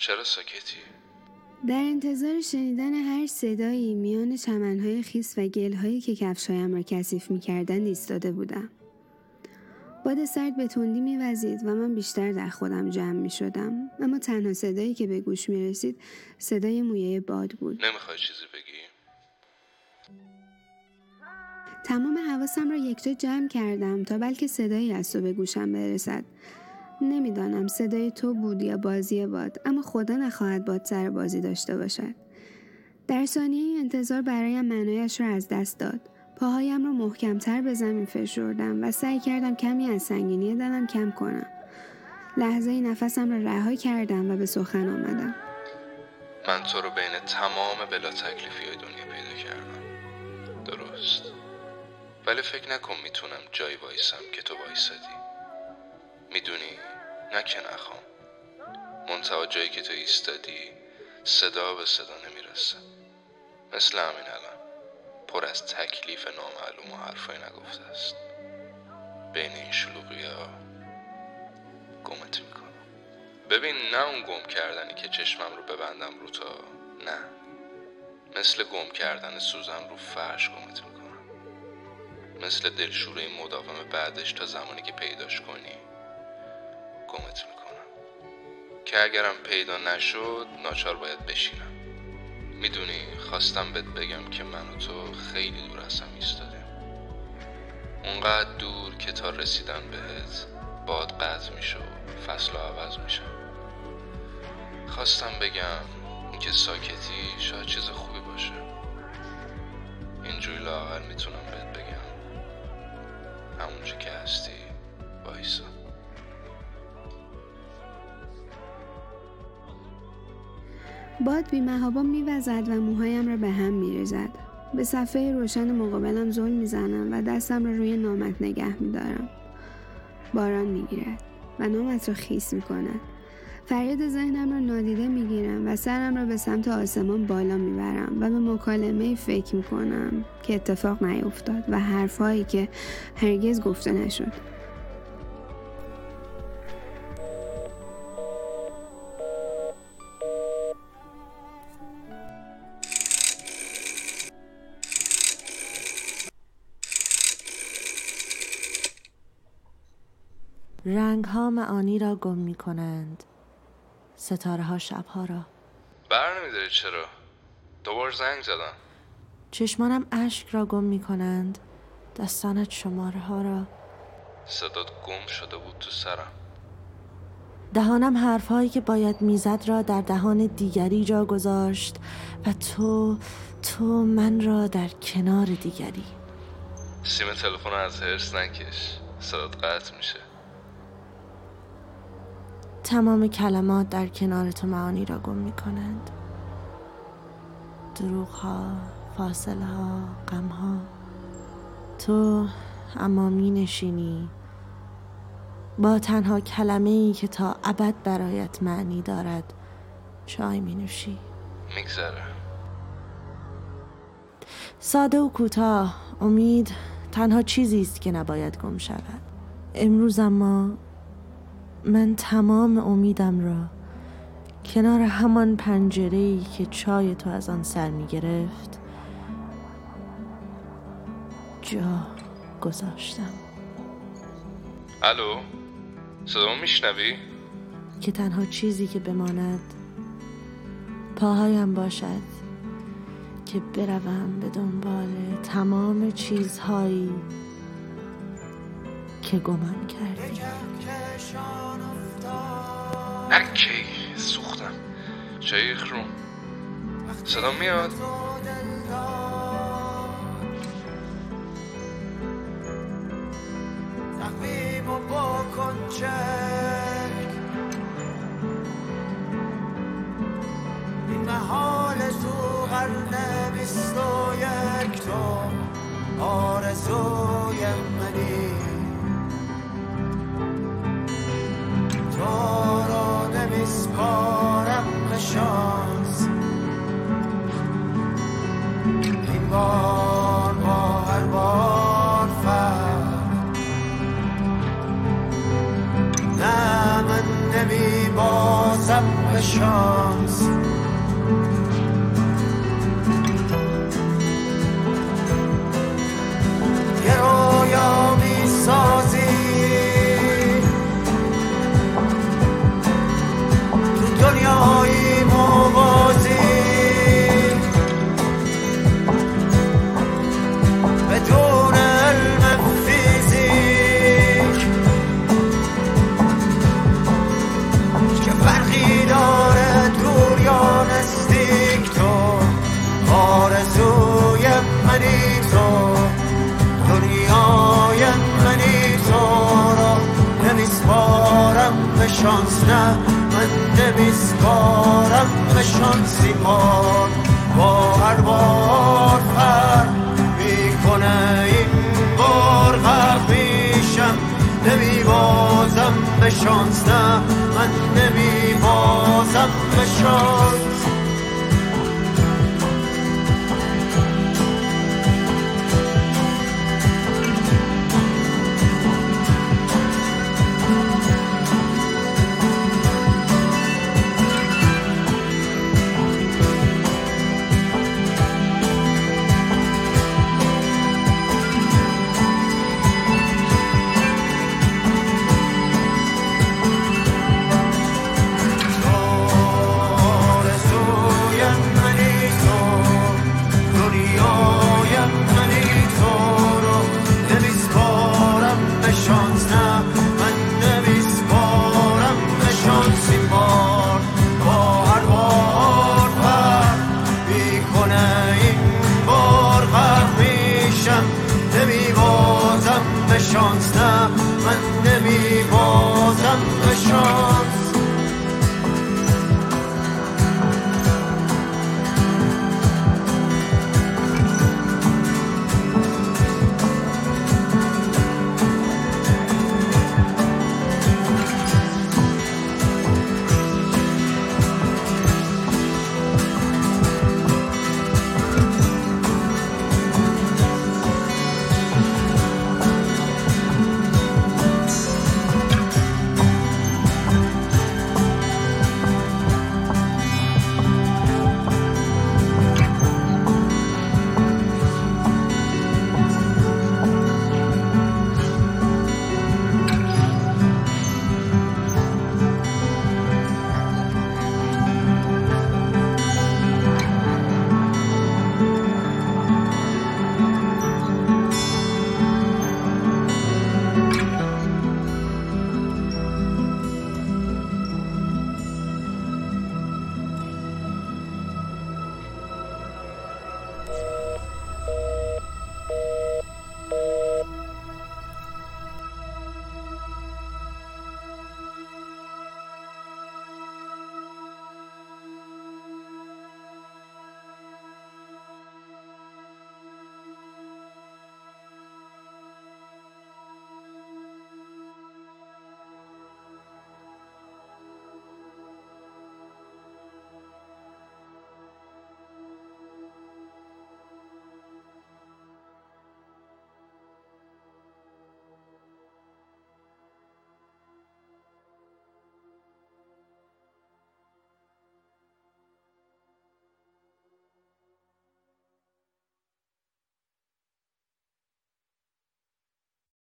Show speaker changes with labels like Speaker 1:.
Speaker 1: چرا ساکتی؟
Speaker 2: در انتظار شنیدن هر صدایی میان چمنهای خیس و گلهایی که کفشهایم را کثیف می‌کردند ایستاده بودم باد سرد به تندی میوزید و من بیشتر در خودم جمع می شدم اما تنها صدایی که به گوش می رسید صدای مویه باد بود
Speaker 1: نمی‌خوای چیزی بگی؟
Speaker 2: تمام حواسم را یکجا جمع کردم تا بلکه صدایی از تو به گوشم برسد نمی‌دانم صدای تو بود یا بازی باد اما خدا نخواهد باد سر بازی داشته باشد. در ثانیه انتظار برایم معنایش را از دست داد. پاهایم را محکمتر به زمین فشردم و سعی کردم کمی از سنگینی دلم کم کنم. لحظه نفسم را رها کردم و به سخن آمدم.
Speaker 1: من تو رو بین تمام بلا تکلیفی های دنیا پیدا کردم. درست. ولی فکر نکن می‌تونم جایی وایسم که تو وایسادی. می‌دونی. نه که نخوام. منتها جایی که تو ایستادی صدا به صدا نمی‌رسه. مثل همین الان. پر از تکلیف نامعلوم و حرفای نگفته است. بین این شلوغی ها گمت می‌کنم. ببین نه اون گم کردنی که چشمم رو ببندم رو تا. نه. مثل گم کردن سوزن رو فرش گمت می‌کنم. مثل دلشوره مداوم بعدش تا زمانی که پیداش کنی. گمت می‌کنم که اگرم پیدا نشد ناچار باید بشینم. می‌دونی خواستم بهت بگم که من و تو خیلی دور از هم ایستادیم. اونقدر دور که تا رسیدن بهت باد قطع میشه و فصل عوض میشه. خواستم بگم اینکه ساکتی شاید چیز خوبی باشه. اینجوری لاغر می‌تونم بهت بگم. همونجا که هستی بایسا
Speaker 2: باد بیمهابا میوزد و موهایم را به هم میریزد. به صفحه روشن مقابلم زل می‌زنم و دستم را روی نامت نگه میدارم. باران می‌گیرد و نامت را خیس می‌کند. فریاد ذهنم را نادیده می‌گیرم و سرم را به سمت آسمان بالا می‌برم و به مکالمه فکر می‌کنم که اتفاق نیفتاد و حرفهایی که هرگز گفته نشد.
Speaker 3: رنگ ها معانی را گم می کنند ستاره ها شبها را.
Speaker 1: بر نمیداری چرا؟ دوبار زنگ زدم.
Speaker 3: چشمانم اشک را گم می کنند دستانت شماره ها را.
Speaker 1: صدات گم شده بود تو سرم.
Speaker 3: دهانم حرفهایی که باید می‌زد را در دهان دیگری جا گذاشت و تو تو من را در کنار دیگری.
Speaker 1: سیم تلفن از هرس نکش. صدات قطع میشه.
Speaker 3: تمام کلمات در کنار تو معانی را گم می کنند دروغ ها فاصله ها غم ها تو اما می نشینی با تنها کلمه ای که تا ابد برایت معنی دارد چای می نوشی
Speaker 1: میگذره
Speaker 3: ساده و کوتاه. امید تنها چیزی است که نباید گم شود. امروز اما من تمام امیدم را کنار همان پنجره ای که چای تو از آن سر می گرفت جا گذاشتم.
Speaker 1: الو صدا میشنوی؟
Speaker 3: که تنها چیزی که بماند پاهایم باشد که بروم به دنبال تمام چیزهایی که گمم کردی.
Speaker 1: اکی سوختم؟ شیخ رو صدا میاد؟
Speaker 4: تقویم و بکن چک. این محال تو قرن بیست و یک تو. آرزوی منی. نمیبازم شانس نه من نمیسپارم به شانسی بار با هر بار فرق می‌کنه این بار غرق میشم. نمیبازم به شانس نه من نمیبازم به شانس شانس نه من نمی بازم